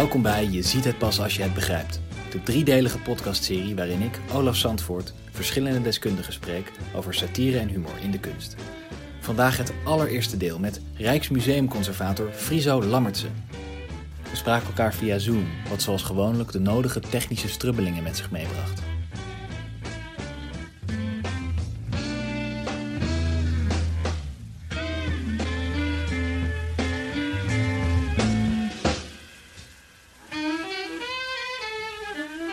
Welkom bij Je ziet het pas als je het begrijpt. De driedelige podcastserie waarin ik, Olaf Zandvoort, verschillende deskundigen spreek over satire en humor in de kunst. Vandaag het allereerste deel met Rijksmuseumconservator Friso Lammertsen. We spraken elkaar via Zoom, wat zoals gewoonlijk de nodige technische strubbelingen met zich meebracht.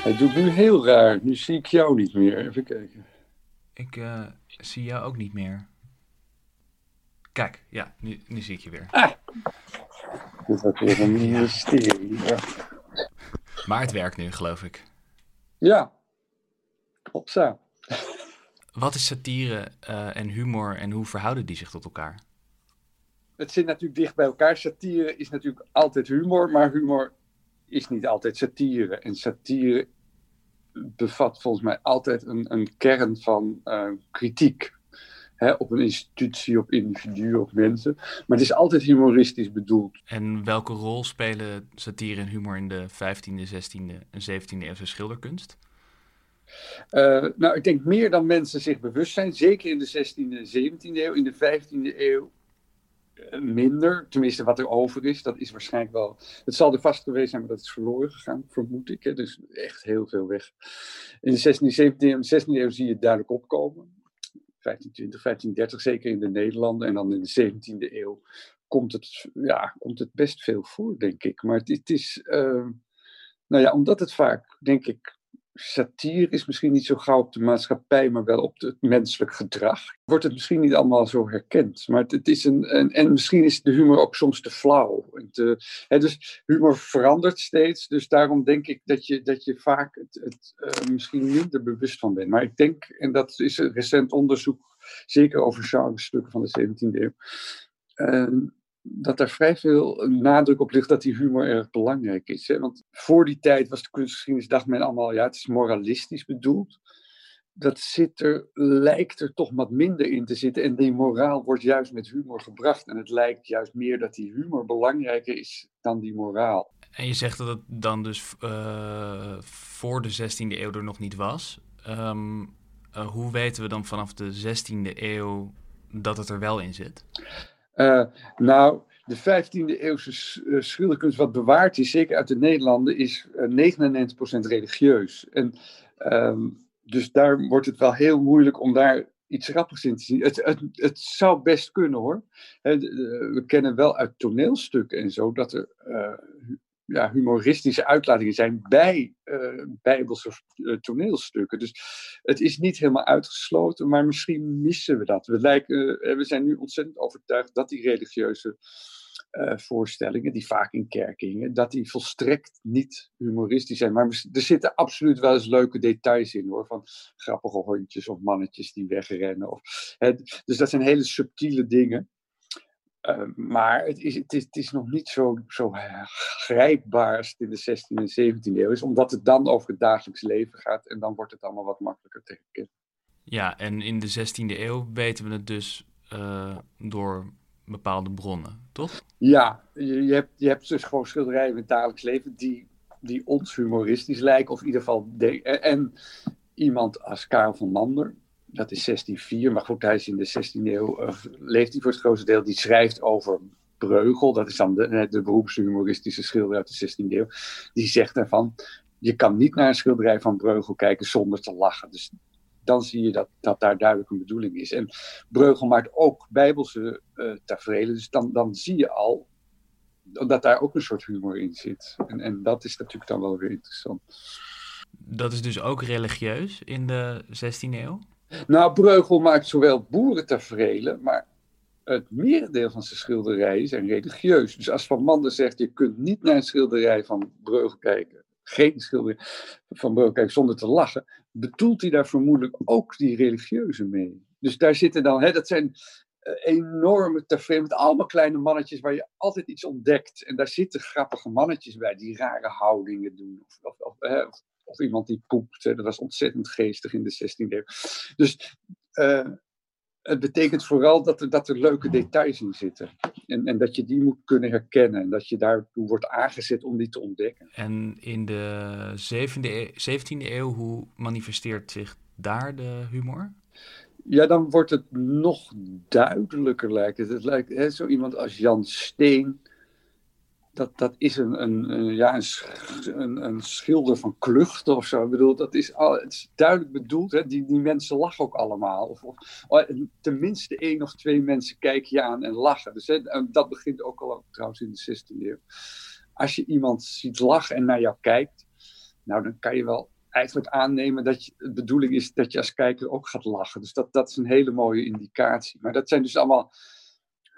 Het doet nu heel raar. Nu zie ik jou niet meer. Even kijken. Ik uh, zie jou ook niet meer. Kijk, ja, nu, nu zie ik je weer. Ah! Dit was weer een mysterie. Ja. Maar het werkt nu, geloof ik. Ja, klopt zo. Wat is satire uh, en humor en hoe verhouden die zich tot elkaar? Het zit natuurlijk dicht bij elkaar. Satire is natuurlijk altijd humor, maar humor is niet altijd satire. En satire bevat volgens mij altijd een, een kern van uh, kritiek. Hè, op een institutie, op individuen, op mensen. Maar het is altijd humoristisch bedoeld. En welke rol spelen satire en humor in de 15e, 16e en 17e eeuwse schilderkunst? Uh, nou, ik denk meer dan mensen zich bewust zijn. Zeker in de 16e en 17e eeuw. In de 15e eeuw minder, tenminste wat er over is, dat is waarschijnlijk wel. Het zal er vast geweest zijn, maar dat is verloren gegaan, vermoed ik. Hè? Dus echt heel veel weg. In de 16e, 17e en 16e eeuw zie je het duidelijk opkomen. 1520, 1530, zeker in de Nederlanden. En dan in de 17e eeuw komt het, ja, komt het best veel voor, denk ik. Maar het, het is, uh, nou ja, omdat het vaak, denk ik, satire is misschien niet zo gauw op de maatschappij, maar wel op het menselijk gedrag. Wordt het misschien niet allemaal zo herkend. Maar het, is een, En misschien is de humor ook soms te flauw. Te, hè, dus humor verandert steeds. Dus daarom denk ik dat je, dat je vaak het, het uh, misschien minder bewust van bent. Maar ik denk, en dat is een recent onderzoek, zeker over genrestukken van de 17e eeuw. Uh, dat er vrij veel nadruk op ligt dat die humor erg belangrijk is. Hè? Want voor die tijd was de kunstgeschiedenis, dacht men allemaal, ja, het is moralistisch bedoeld. Dat zit er, lijkt er toch wat minder in te zitten. En die moraal wordt juist met humor gebracht. En het lijkt juist meer dat die humor belangrijker is dan die moraal. En je zegt dat het dan dus uh, voor de 16e eeuw er nog niet was. Um, uh, hoe weten we dan vanaf de 16e eeuw dat het er wel in zit? Uh, nou, de 15e eeuwse schilderkunst wat bewaard is, zeker uit de Nederlanden, is uh, 99% religieus. En um, dus daar wordt het wel heel moeilijk om daar iets grappigs in te zien. Het, het, het zou best kunnen hoor. We kennen wel uit toneelstukken en zo dat er ja, humoristische uitlatingen zijn bij uh, bijbelse uh, toneelstukken. Dus het is niet helemaal uitgesloten, maar misschien missen we dat. We, lijken, uh, we zijn nu ontzettend overtuigd dat die religieuze voorstellingen, die vaak in kerken hingen, dat die volstrekt niet humoristisch zijn. Maar er zitten absoluut wel eens leuke details in hoor, van grappige hondjes of mannetjes die wegrennen. Of, hè, dus dat zijn hele subtiele dingen. Uh, maar het is, het, is, het is nog niet zo, zo grijpbaar als het in de 16e en 17e eeuw is, omdat het dan over het dagelijks leven gaat en dan wordt het allemaal wat makkelijker te herkennen. Ja, en in de 16e eeuw weten we het dus uh, door bepaalde bronnen, toch? Ja, je, je, hebt, je hebt dus gewoon schilderijen in het dagelijks leven die, die ons humoristisch lijken, of in ieder geval. De, en iemand als Karel van Mander, dat is 1604, maar goed, hij is in de 16e eeuw, uh, leeft hij voor het grootste deel, die schrijft over Breugel, dat is dan de, de beroemdste humoristische schilder uit de 16e eeuw, die zegt daarvan, je kan niet naar een schilderij van Breugel kijken zonder te lachen. Dus dan zie je dat, dat daar duidelijk een bedoeling is. En Breugel maakt ook bijbelse uh, tafereelen, dus dan, dan zie je al dat daar ook een soort humor in zit. En, en dat is natuurlijk dan wel weer interessant. Dat is dus ook religieus in de 16e eeuw? Nou, Breugel maakt zowel boerentaferelen, maar het merendeel van zijn schilderijen zijn religieus. Dus als Van Mander zegt, je kunt niet naar een schilderij van Breugel kijken, geen schilderij van Breugel kijken zonder te lachen, bedoelt hij daar vermoedelijk ook die religieuze mee. Dus daar zitten dan, hè, dat zijn enorme tafereelen met allemaal kleine mannetjes waar je altijd iets ontdekt. En daar zitten grappige mannetjes bij die rare houdingen doen. Of, of, of, of iemand die poept. Dat was ontzettend geestig in de 16e eeuw. Dus uh, het betekent vooral dat er, dat er leuke details in zitten. En, en dat je die moet kunnen herkennen. En dat je daartoe wordt aangezet om die te ontdekken. En in de 17e eeuw, hoe manifesteert zich daar de humor? Ja, dan wordt het nog duidelijker lijkt het. Het lijkt hè, zo iemand als Jan Steen dat, dat is een, een, ja, een, een, schilder van kluchten of zo. Ik bedoel, dat is, het is duidelijk bedoeld. Hè? Die, die mensen lachen ook allemaal. Of, of, oh, tenminste één of twee mensen kijken je aan en lachen. Dus dat begint ook al trouwens in de 16e eeuw. Als je iemand ziet lachen en naar jou kijkt, nou dan kan je wel eigenlijk aannemen dat je, de bedoeling is dat je als kijker ook gaat lachen. Dus dat, dat is een hele mooie indicatie. Maar dat zijn dus allemaal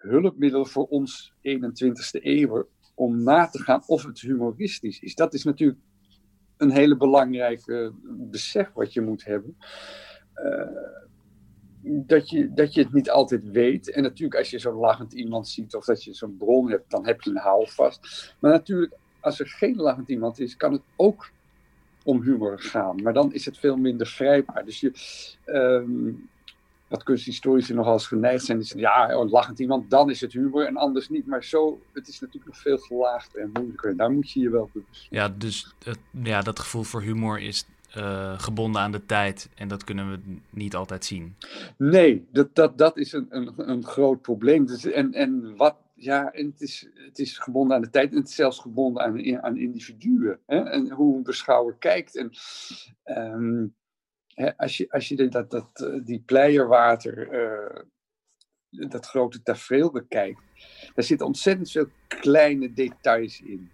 hulpmiddelen voor ons 21ste eeuw om na te gaan of het humoristisch is. Dat is natuurlijk een hele belangrijke besef wat je moet hebben. Uh, dat, je, dat je het niet altijd weet. En natuurlijk, als je zo'n lachend iemand ziet of dat je zo'n bron hebt, dan heb je een houvast. Maar natuurlijk, als er geen lachend iemand is, kan het ook om humor gaan. Maar dan is het veel minder grijpbaar. Dus je, ehm, wat kunsthistorici nogal eens geneigd zijn. Die zeggen, ja, oh, lachend iemand, dan is het humor en anders niet. Maar zo, het is natuurlijk nog veel gelaagder en moeilijker. En daar moet je je wel bewust Ja, dus ja, dat gevoel voor humor is uh, gebonden aan de tijd. En dat kunnen we niet altijd zien. Nee, dat, dat, dat is een, een, een groot probleem. Dus, en, en wat, ja, en het, is, het is gebonden aan de tijd en het is zelfs gebonden aan, aan individuen. Hè? En hoe een beschouwer kijkt. En um, als je, als je dat, dat, eh, die pleierwater, uh, dat grote tafereel bekijkt, daar zitten ontzettend veel kleine details in.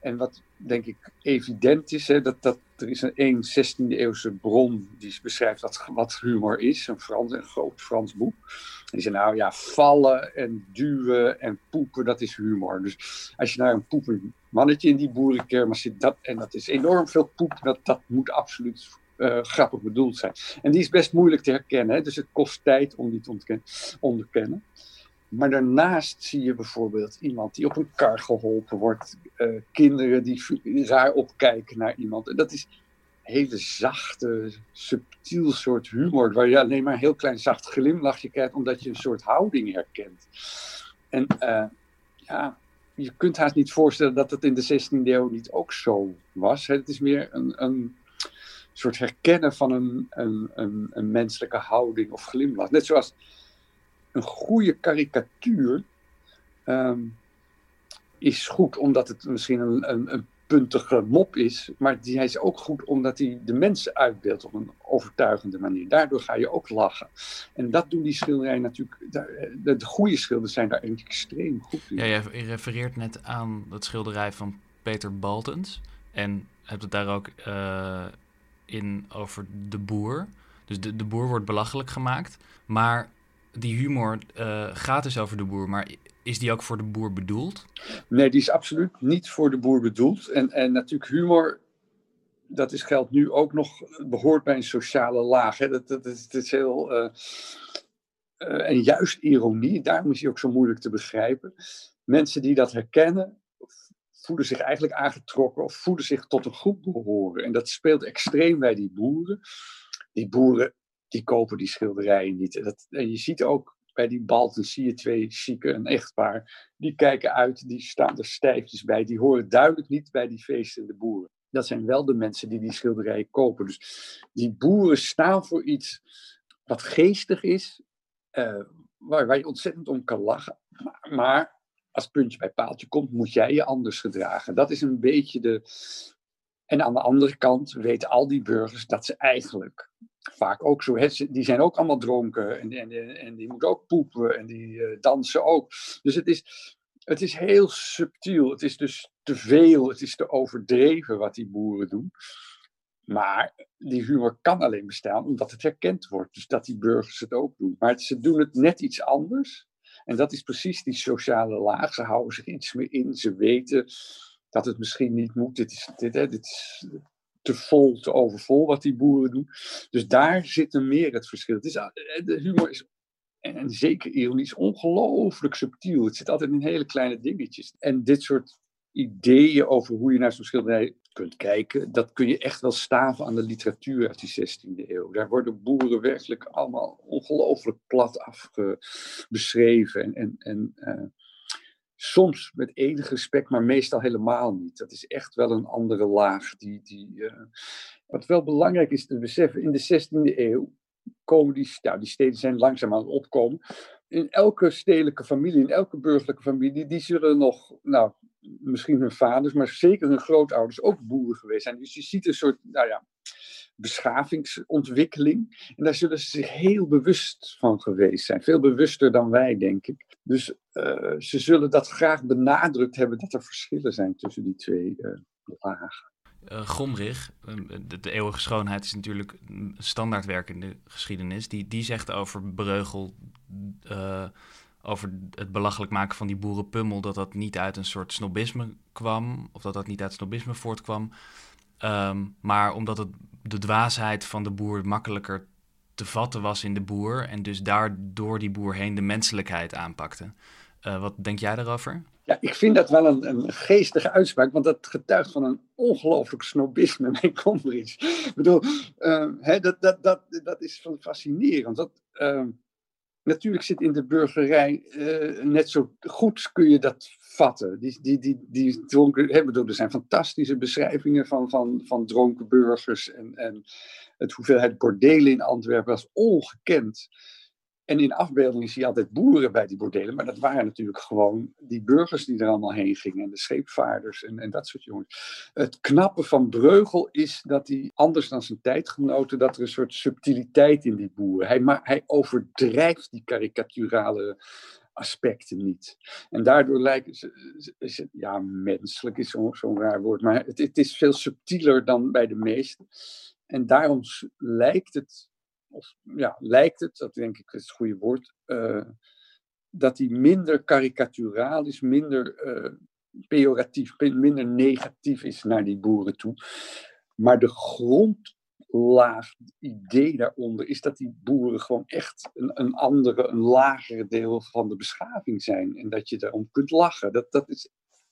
En wat denk ik evident is, hè, dat, dat er is een 16e eeuwse bron die beschrijft wat, wat humor is, een, Frans, groot Frans boek. En die zegt nou ja, vallen en duwen en poepen, dat is humor. Dus als je naar een poepend mannetje in die boerenkermis zit, dat, en dat is enorm veel poep, dat, dat moet absoluut uh, grappig bedoeld zijn. En die is best moeilijk te herkennen, dus het kost tijd om die te onderkennen. Maar daarnaast zie je bijvoorbeeld iemand die op een kar geholpen wordt, uh, kinderen die raar opkijken naar iemand. En dat is hele zachte, subtiel soort humor, waar je alleen maar een heel klein zacht glimlachje krijgt, omdat je een soort houding herkent. En uh, ja, je kunt haast niet voorstellen dat het in de 16e eeuw niet ook zo was. Het is meer een, een soort herkennen van een, een, een, menselijke houding of glimlach. Net zoals een goede karikatuur ehm, is goed omdat het misschien een, een, een, puntige mop is, maar die, is ook goed omdat hij de mensen uitbeeldt op een overtuigende manier. Daardoor ga je ook lachen. En dat doen die schilderijen natuurlijk, de, de goede schilders zijn daar extreem goed in. Ja, refereert net aan het schilderij van Peter Baltens en hebt het daar ook uh, in over de boer. Dus de, de boer wordt belachelijk gemaakt. Maar die humor uh, gaat dus over de boer. Maar is die ook voor de boer bedoeld? Nee, die is absoluut niet voor de boer bedoeld. En, en natuurlijk humor, dat is, geldt nu ook nog, behoort bij een sociale laag. Hè. Dat, dat, is, heel... Uh, uh, en juist ironie, daarom is die ook zo moeilijk te begrijpen. Mensen die dat herkennen, voelen zich eigenlijk aangetrokken of voelen zich tot een groep behoren. En dat speelt extreem bij die boeren. Die boeren die kopen die schilderijen niet. En, dat, en je ziet ook bij die Balten zie je twee chique, een echtpaar. Die kijken uit, die staan er stijfjes bij. Die horen duidelijk niet bij die feestende boeren. Dat zijn wel de mensen die die schilderijen kopen. Dus die boeren staan voor iets wat geestig is, uh, waar, waar je ontzettend om kan lachen. Maar als puntje bij paaltje komt, moet jij je anders gedragen. Dat is een beetje de. En aan de andere kant weten al die burgers dat ze eigenlijk vaak ook zo. Die zijn ook allemaal dronken en, en, en die moeten ook poepen en die uh, dansen ook. Dus het is, het is heel subtiel. Het is dus te veel, het is te overdreven wat die boeren doen. Maar die humor kan alleen bestaan omdat het herkend wordt. Dus dat die burgers het ook doen. Maar ze doen het net iets anders. En dat is precies die sociale laag. Ze houden zich iets meer in. Ze weten dat het misschien niet moet. Dit is, dit, hè, dit is te vol, te overvol wat die boeren doen. Dus daar zit er meer het verschil. Het is, eh, de humor is, en zeker ironisch, ongelooflijk subtiel. Het zit altijd in hele kleine dingetjes. En dit soort ideeën over hoe je naar zo'n schilderij kunt kijken, dat kun je echt wel staven aan de literatuur uit die 16e eeuw. Daar worden boeren werkelijk allemaal ongelooflijk plat afge beschreven. En, en, en uh, soms met enig respect, maar meestal helemaal niet. Dat is echt wel een andere laag. Die, die, uh, wat wel belangrijk is te beseffen, in de 16e eeuw komen die, nou, die steden zijn langzaam aan het opkomen. In elke stedelijke familie, in elke burgerlijke familie, die zullen nog, nou, misschien hun vaders, maar zeker hun grootouders ook boeren geweest zijn. Dus je ziet een soort, nou ja, beschavingsontwikkeling. En daar zullen ze zich heel bewust van geweest zijn. Veel bewuster dan wij, denk ik. Dus uh, ze zullen dat graag benadrukt hebben dat er verschillen zijn tussen die twee uh, lagen. Uh, Gomrich, de, de, eeuwige schoonheid is natuurlijk een standaardwerk in de geschiedenis. Die, die zegt over Breugel, over het belachelijk maken van die boerenpummel, dat dat niet uit een soort snobisme kwam, of dat dat niet uit snobisme voortkwam. Um, maar omdat het de dwaasheid van de boer makkelijker te vatten was in de boer en dus daardoor die boer heen de menselijkheid aanpakte. Uh, wat denk jij daarover? Ja, ik vind dat wel een, een geestige uitspraak, want dat getuigt van een ongelooflijk snobisme bij ik bedoel, uh, hè, dat, dat, dat, dat is fascinerend. Dat, natuurlijk zit in de burgerij uh, net zo goed kun je dat vatten. Die, die, die, die dronken, hè, bedoel, er zijn fantastische beschrijvingen van, van, van dronken burgers en, en het hoeveelheid bordelen in Antwerpen was ongekend. En in afbeeldingen zie je altijd boeren bij die bordelen, maar dat waren natuurlijk gewoon die burgers die er allemaal heen gingen en de scheepvaarders en, en dat soort jongens. Het knappe van Breugel is dat hij, anders dan zijn tijdgenoten, dat er een soort subtiliteit in die boeren. Hij, maar, hij overdrijft die karikaturale aspecten niet. En daardoor lijkt het, ja, menselijk is zo'n zo raar woord, maar het, het is veel subtieler dan bij de meesten. En daarom lijkt het of ja, lijkt het, dat denk ik is het goede woord, uh, dat hij minder karikaturaal is, minder uh, pejoratief, minder negatief is naar die boeren toe. Maar de grondlaag, het idee daaronder, is dat die boeren gewoon echt een, een andere, een lagere deel van de beschaving zijn. En dat je daarom kunt lachen. Dat, dat is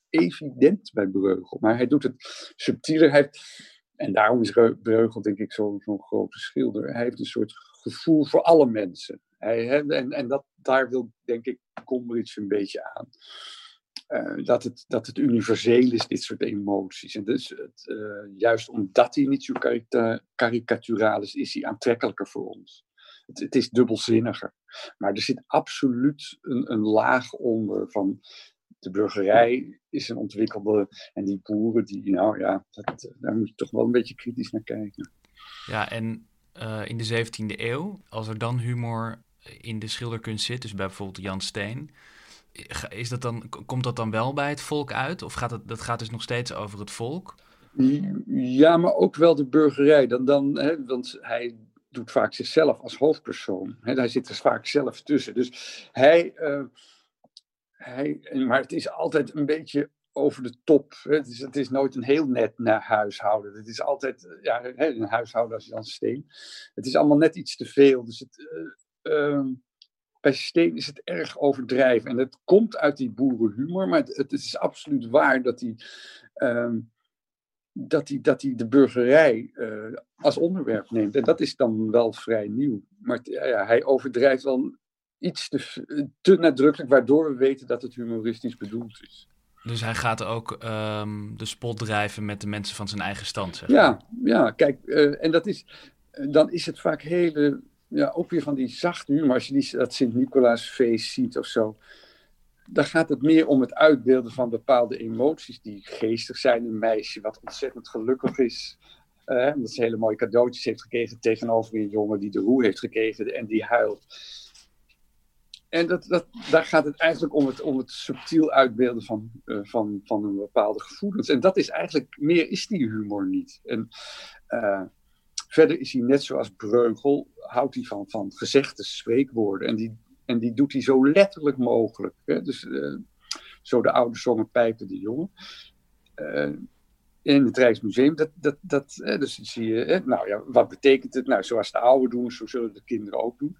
evident bij Breugel. Maar hij doet het subtieler. Hij heeft, en daarom is Breugel, denk ik, zo'n zo grote schilder. Hij heeft een soort gevoel voor alle mensen. Hij, en en dat, daar wil, denk ik, Combridge een beetje aan. Uh, dat, het, dat het universeel is, dit soort emoties. En dus het, uh, juist omdat hij niet zo karikaturaal is, is hij aantrekkelijker voor ons. Het, het, is dubbelzinniger. Maar er zit absoluut een, een laag onder van de burgerij is een ontwikkelde. En die boeren, die, nou ja, dat, daar moet je toch wel een beetje kritisch naar kijken. Ja, en uh, in de 17e eeuw, als er dan humor in de schilderkunst zit, dus bij bijvoorbeeld Jan Steen, is dat dan, komt dat dan wel bij het volk uit? Of gaat het, dat gaat dus nog steeds over het volk? Ja, maar ook wel de burgerij. Dan, dan, hè, want hij doet vaak zichzelf als hoofdpersoon. Hè, hij zit er vaak zelf tussen. Dus hij, uh, hij, maar het is altijd een beetje over de top. Het is, het is nooit een heel net huishouden. Het is altijd ja, een huishouden als Jan Steen. Het is allemaal net iets te veel. Dus het, uh, bij Steen is het erg overdrijven. En dat komt uit die boerenhumor, maar het, het is absoluut waar dat hij. Uh, dat hij, dat hij de burgerij als onderwerp neemt. En dat is dan wel vrij nieuw. Maar ja, hij overdrijft wel iets te, te nadrukkelijk, waardoor we weten dat het humoristisch bedoeld is. Dus hij gaat ook um, de spot drijven met de mensen van zijn eigen stand. Zeg ja, ja, kijk, uh, en dat is, dan is het vaak hele, ja, ook weer van die zachte humor. Als je die, dat Sint-Nicolaasfeest ziet of zo, dan gaat het meer om het uitbeelden van bepaalde emoties die geestig zijn. Een meisje wat ontzettend gelukkig is, uh, omdat ze hele mooie cadeautjes heeft gekregen tegenover een jongen die de roe heeft gekregen en die huilt. En dat, dat, daar gaat het eigenlijk om het, om het subtiel uitbeelden van, uh, van, van een bepaalde gevoelens. En dat is eigenlijk, meer is die humor niet. En uh, verder is hij net zoals Breugel, houdt hij van, van gezegde spreekwoorden. En die, en die doet hij zo letterlijk mogelijk. Hè? Dus uh, zo de oude zongen pijpen de jongen. in het Rijksmuseum, dat, dat, dat, dus zie je, nou ja, wat betekent het? Nou, zoals de ouderen doen, zo zullen de kinderen ook doen.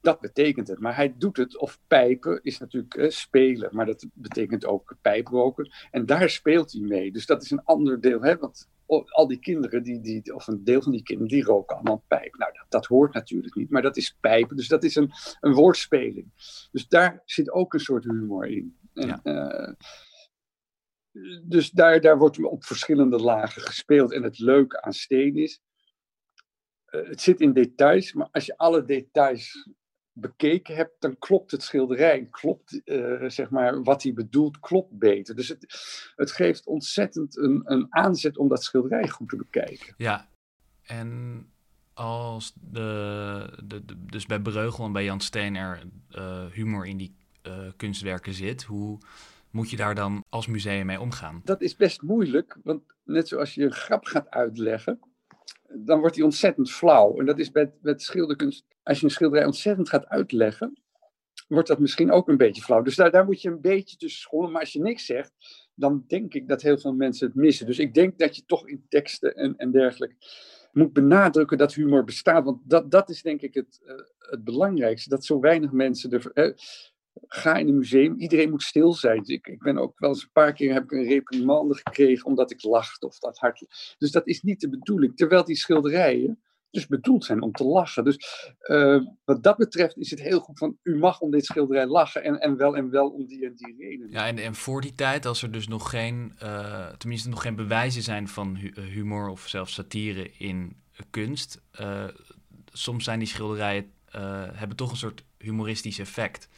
Dat betekent het. Maar hij doet het, of pijpen is natuurlijk eh, spelen, maar dat betekent ook pijproken. En daar speelt hij mee. Dus dat is een ander deel. Hè? Want al die kinderen, die, die, of een deel van die kinderen, die roken allemaal pijp. Nou, dat, dat hoort natuurlijk niet, maar dat is pijpen. Dus dat is een, een woordspeling. Dus daar zit ook een soort humor in. En, ja. Eh, dus daar, daar wordt op verschillende lagen gespeeld. En het leuke aan Steen is, uh, het zit in details, maar als je alle details bekeken hebt, dan klopt het schilderij, klopt uh, zeg maar wat hij bedoelt, klopt beter. Dus het, het geeft ontzettend een, een aanzet om dat schilderij goed te bekijken. Ja, en als de, de, dus bij Breugel en bij Jan Steen er uh, humor in die uh, kunstwerken zit, hoe moet je daar dan als museum mee omgaan? Dat is best moeilijk, want net zoals je een grap gaat uitleggen, dan wordt die ontzettend flauw. En dat is bij, met schilderkunst, als je een schilderij ontzettend gaat uitleggen, wordt dat misschien ook een beetje flauw. Dus daar, daar moet je een beetje tussen scholen. Maar als je niks zegt, dan denk ik dat heel veel mensen het missen. Dus ik denk dat je toch in teksten en, en dergelijke moet benadrukken dat humor bestaat. Want dat, dat is denk ik het, uh, het belangrijkste. Dat zo weinig mensen er. Uh, ga in een museum, iedereen moet stil zijn. Ik, ik ben ook wel eens een paar keer heb ik een reprimande gekregen omdat ik lachte of dat hard. Dus dat is niet de bedoeling. Terwijl die schilderijen dus bedoeld zijn om te lachen. Dus uh, wat dat betreft is het heel goed van u mag om dit schilderij lachen en, en wel en wel om die en die reden. Ja, en, en voor die tijd, als er dus nog geen, uh, tenminste nog geen bewijzen zijn van hu humor of zelfs satire in kunst, uh, soms zijn die schilderijen hebben toch een soort humoristisch effect.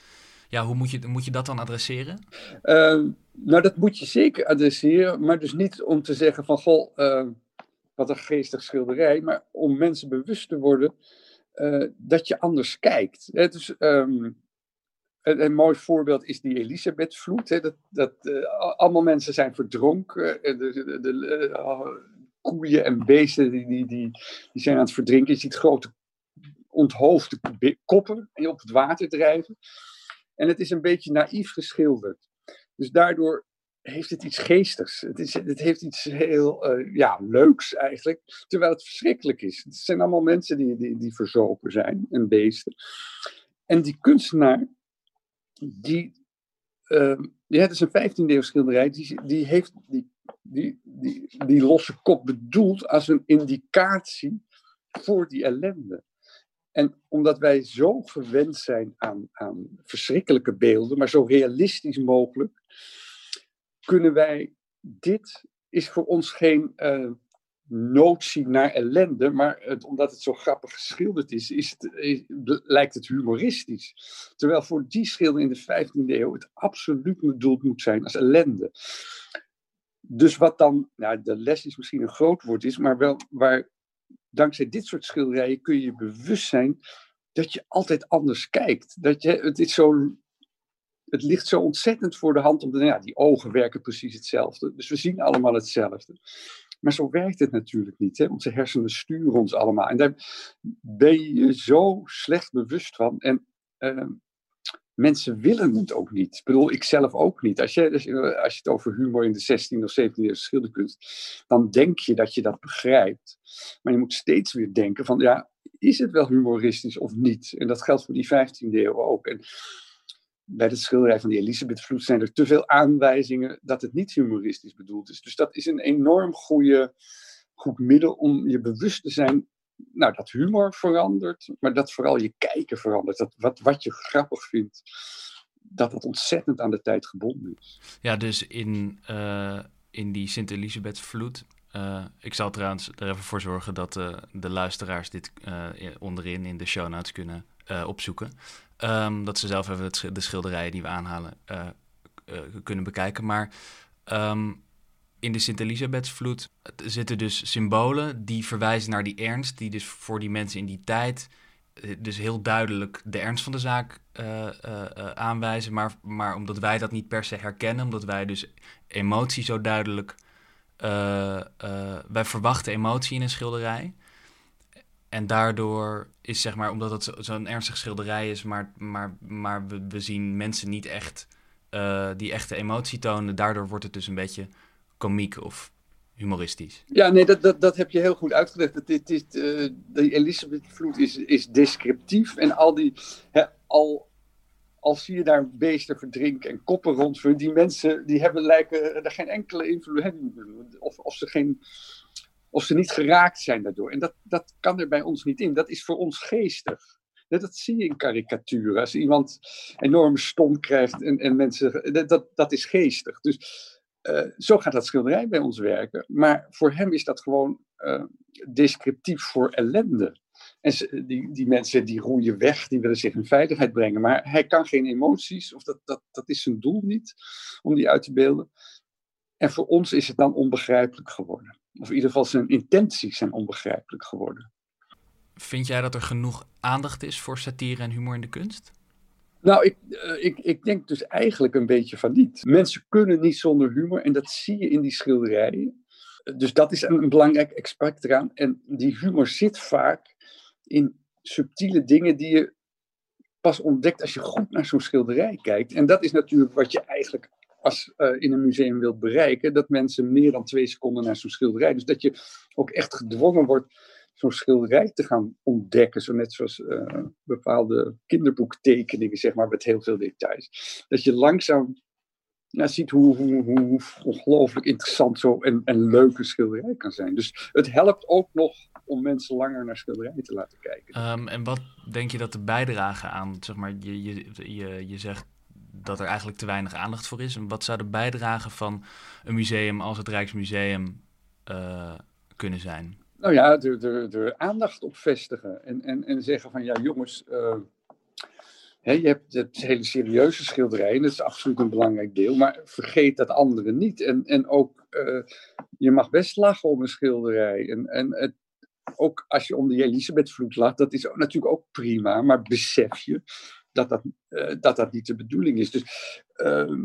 Ja, hoe moet je, moet je dat dan adresseren? Uh, nou, dat moet je zeker adresseren, maar dus niet om te zeggen van, goh, uh, wat een geestig schilderij, maar om mensen bewust te worden uh, dat je anders kijkt. Hè? Dus, um, een, mooi voorbeeld is die Elisabethvloed. Dat, dat allemaal mensen zijn verdronken. De, de, de koeien en beesten die, die, die, die zijn aan het verdrinken. Je ziet grote onthoofde koppen op het water drijven. En het is een beetje naïef geschilderd. Dus daardoor heeft het iets geestigs. Het, is, het heeft iets heel uh, ja, leuks eigenlijk, terwijl het verschrikkelijk is. Het zijn allemaal mensen die, die, die verzopen zijn en beesten. En die kunstenaar, die, uh, ja, het is een 15e eeuw schilderij, die, die heeft die, die, die, die losse kop bedoeld als een indicatie voor die ellende. En omdat wij zo gewend zijn aan, aan verschrikkelijke beelden, maar zo realistisch mogelijk, kunnen wij, dit is voor ons geen uh, notie naar ellende, maar het, omdat het zo grappig geschilderd is, is het, lijkt het humoristisch. Terwijl voor die schilder in de 15e eeuw het absoluut bedoeld moet zijn als ellende. Dus wat dan, nou, de les is misschien een groot woord is, maar wel waar dankzij dit soort schilderijen kun je je bewust zijn dat je altijd anders kijkt. Dat je, het, is zo, het ligt zo ontzettend voor de hand, omdat ja, die ogen werken precies hetzelfde. Dus we zien allemaal hetzelfde. Maar zo werkt het natuurlijk niet. Hè? Onze hersenen sturen ons allemaal. En daar ben je zo slecht bewust van. En uh, mensen willen het ook niet. Ik bedoel, ik zelf ook niet. Als je, als je het over humor in de 16e of 17e eeuw schilderkunst, dan denk je dat je dat begrijpt. Maar je moet steeds weer denken van, ja, is het wel humoristisch of niet? En dat geldt voor die 15e eeuw ook. En bij het schilderij van die Elisabeth Vloed zijn er te veel aanwijzingen dat het niet humoristisch bedoeld is. Dus dat is een enorm goede, goed middel om je bewust te zijn nou, dat humor verandert, maar dat vooral je kijken verandert. Dat wat, wat je grappig vindt, dat dat ontzettend aan de tijd gebonden is. Ja, dus in, uh, in die Sint-Elisabeth vloed. Uh, ik zal trouwens er even voor zorgen dat uh, de luisteraars dit onderin in de show notes kunnen opzoeken. Um, dat ze zelf even de schilderijen die we aanhalen kunnen bekijken. Maar um, in de Sint-Elisabethsvloed zitten dus symbolen die verwijzen naar die ernst, die dus voor die mensen in die tijd eh, dus heel duidelijk de ernst van de zaak aanwijzen. Maar, maar omdat wij dat niet per se herkennen, omdat wij dus emotie zo duidelijk. wij verwachten emotie in een schilderij. En daardoor is zeg maar, omdat het zo'n ernstig schilderij is, maar, maar, maar we, we zien mensen niet echt die echte emotie tonen. Daardoor wordt het dus een beetje komiek of humoristisch. Ja, nee, dat, dat, dat heb je heel goed uitgelegd. Het, het is, uh, de Elisabeth-vloed is, is descriptief en al die, hè, al, als zie je daar beesten verdrinken en koppen rondvuren, die mensen die hebben lijken er geen enkele invloed of, of ze geen of ze niet geraakt zijn daardoor. En dat, dat kan er bij ons niet in. Dat is voor ons geestig. Dat, zie je in karikaturen. Als iemand enorm stom krijgt en, en mensen. Dat, dat is geestig. Dus uh, zo gaat dat schilderij bij ons werken. Maar voor hem is dat gewoon uh, descriptief voor ellende. En die, die mensen die roeien weg, die willen zich in veiligheid brengen. Maar hij kan geen emoties, of dat, dat, dat is zijn doel niet, om die uit te beelden. En voor ons is het dan onbegrijpelijk geworden. Of in ieder geval zijn intenties zijn onbegrijpelijk geworden. Vind jij dat er genoeg aandacht is voor satire en humor in de kunst? Nou, ik, uh, ik, ik denk dus eigenlijk een beetje van niet. Mensen kunnen niet zonder humor en dat zie je in die schilderijen. Dus dat is een, een belangrijk aspect eraan. En die humor zit vaak in subtiele dingen die je pas ontdekt als je goed naar zo'n schilderij kijkt. En dat is natuurlijk wat je eigenlijk als uh, in een museum wilt bereiken, dat mensen meer dan twee seconden naar zo'n schilderij. Dus dat je ook echt gedwongen wordt zo'n schilderij te gaan ontdekken. Zo net zoals uh, bepaalde kinderboektekeningen, zeg maar, met heel veel details. Dat je langzaam ziet hoe, hoe, hoe, ongelooflijk interessant zo en, en leuk een schilderij kan zijn. Dus het helpt ook nog om mensen langer naar schilderijen te laten kijken. Um, en wat denk je dat de bijdrage aan, zeg maar, je, je, je, je zegt dat er eigenlijk te weinig aandacht voor is. En wat zou de bijdrage van een museum als het Rijksmuseum uh, kunnen zijn? Nou ja, er, er, aandacht op vestigen. En, en, en zeggen van ja, jongens, uh, hè, je hebt het hele serieuze schilderijen, dat is absoluut een belangrijk deel. Maar vergeet dat andere niet. En, en ook, uh, je mag best lachen om een schilderij. En, en het, ook als je om de Elisabethvloed lacht, dat is natuurlijk ook prima. Maar besef je dat dat, uh, dat, dat niet de bedoeling is. Dus uh,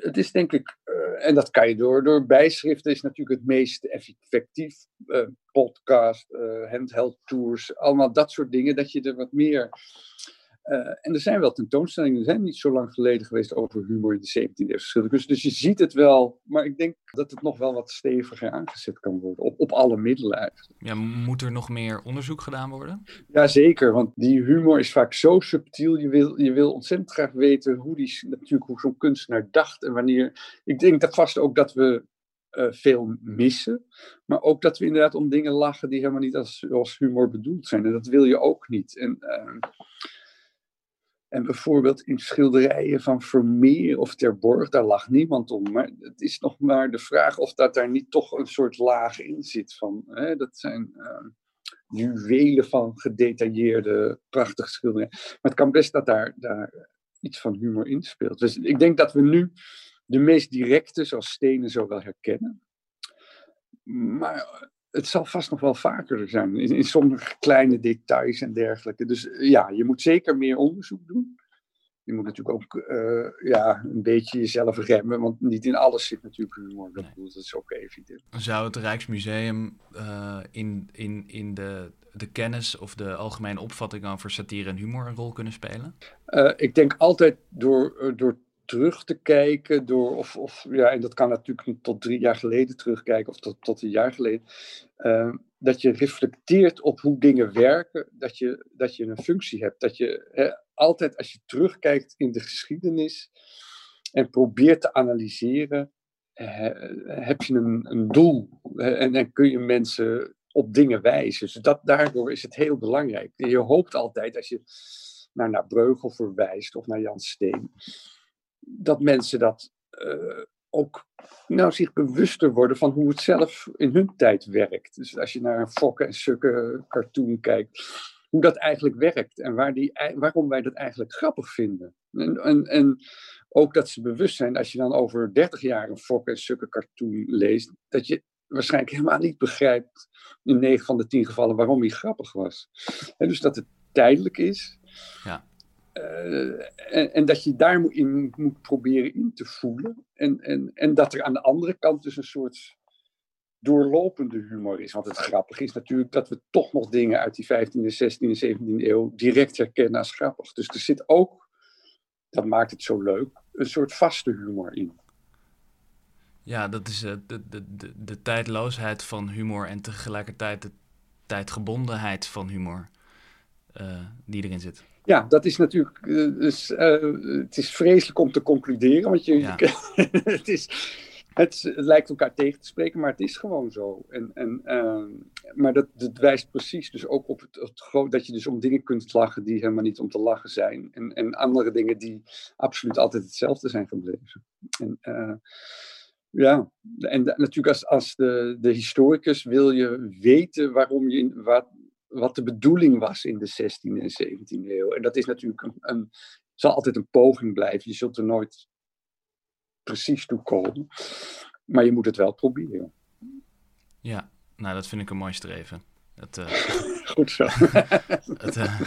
het is denk ik, uh, en dat kan je door, door bijschriften, is natuurlijk het meest effectief. podcast, handheld tours, allemaal dat soort dingen, dat je er wat meer en er zijn wel tentoonstellingen, er zijn niet zo lang geleden geweest over humor in de 17e eeuw. Dus, dus je ziet het wel, maar ik denk dat het nog wel wat steviger aangezet kan worden, op, op alle middelen eigenlijk. Ja, moet er nog meer onderzoek gedaan worden? Jazeker, want die humor is vaak zo subtiel. Je wil, je wil ontzettend graag weten hoe, die, natuurlijk, hoe zo'n kunstenaar dacht en wanneer. Ik denk dat vast ook dat we uh, veel missen. Maar ook dat we inderdaad om dingen lachen die helemaal niet als, als humor bedoeld zijn. En dat wil je ook niet. En, uh, en bijvoorbeeld in schilderijen van Vermeer of Terborg, daar lag niemand om. Maar het is nog maar de vraag of dat daar niet toch een soort laag in zit. Van, hè, dat zijn uh, juwelen van gedetailleerde, prachtige schilderijen. Maar het kan best dat daar, daar iets van humor in speelt. Dus ik denk dat we nu de meest directe, zoals stenen, zo wel herkennen. Maar het zal vast nog wel vaker zijn, in, in, sommige kleine details en dergelijke. Dus ja, je moet zeker meer onderzoek doen. Je moet natuurlijk ook uh, ja, een beetje jezelf remmen, want niet in alles zit natuurlijk humor. Dat, nee. is ook evident. Zou het Rijksmuseum uh, in, in, in de, de kennis of de algemene opvatting over satire en humor een rol kunnen spelen? Uh, ik denk altijd door, door terug te kijken door, of, of ja, en dat kan natuurlijk tot drie jaar geleden terugkijken of tot, tot een jaar geleden, uh, dat je reflecteert op hoe dingen werken, dat je, dat je een functie hebt, dat je hè, altijd als je terugkijkt in de geschiedenis en probeert te analyseren, uh, heb je een, een doel en dan kun je mensen op dingen wijzen. Dus dat, daardoor is het heel belangrijk. Je hoopt altijd als je naar, naar Breugel verwijst of naar Jan Steen, dat mensen dat uh, ook nou, zich bewuster worden van hoe het zelf in hun tijd werkt. Dus als je naar een Fokke en Sukke cartoon kijkt, hoe dat eigenlijk werkt en waar die, waarom wij dat eigenlijk grappig vinden. En, en, en ook dat ze bewust zijn, als je dan over 30 jaar een Fokke en Sukke cartoon leest, dat je waarschijnlijk helemaal niet begrijpt in 9 van de 10 gevallen waarom hij grappig was. En dus dat het tijdelijk is. Ja. Uh, en, en, dat je daar in moet proberen in te voelen. En, en, en dat er aan de andere kant dus een soort doorlopende humor is. Want het grappige is natuurlijk dat we toch nog dingen uit die 15e, 16e, 17e eeuw direct herkennen als grappig. Dus er zit ook, dat maakt het zo leuk, een soort vaste humor in. Ja, dat is uh, de, de, de, de tijdloosheid van humor en tegelijkertijd de tijdgebondenheid van humor uh, die erin zit. Ja, dat is natuurlijk. Uh, dus, het is vreselijk om te concluderen, want je, ja. het is het, het, lijkt elkaar tegen te spreken, maar het is gewoon zo. En, en, uh, maar dat, dat, wijst precies dus ook op het, het, dat je dus om dingen kunt lachen die helemaal niet om te lachen zijn. En, en andere dingen die absoluut altijd hetzelfde zijn gebleven. En, uh, ja, en natuurlijk als, als de, de historicus wil je weten waarom je, wat, wat de bedoeling was in de 16e en 17e eeuw. En dat is natuurlijk een, een zal altijd een poging blijven. Je zult er nooit precies toekomen. Maar je moet het wel proberen. Ja, nou dat vind ik een mooi streven. Het, uh, Goed zo. het, uh,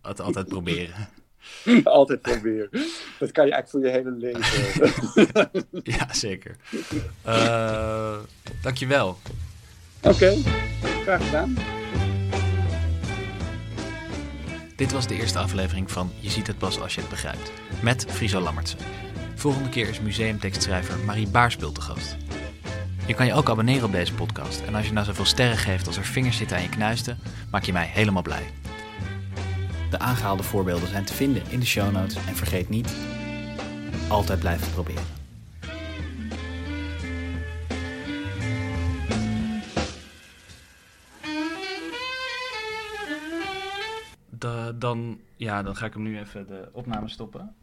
het, altijd proberen. Altijd proberen. Dat kan je eigenlijk voor je hele leven. ja, zeker. Uh, dankjewel. Oké, okay. graag gedaan. Dit was de eerste aflevering van Je ziet het pas als je het begrijpt. Met Friso Lammertsen. Volgende keer is museumtekstschrijver Marie Baarspul te gast. Je kan je ook abonneren op deze podcast. En als je nou zoveel sterren geeft als er vingers zitten aan je knuisten, maak je mij helemaal blij. De aangehaalde voorbeelden zijn te vinden in de show notes. En vergeet niet, altijd blijven proberen. Dan, ja, dan ga ik hem nu even de opname stoppen.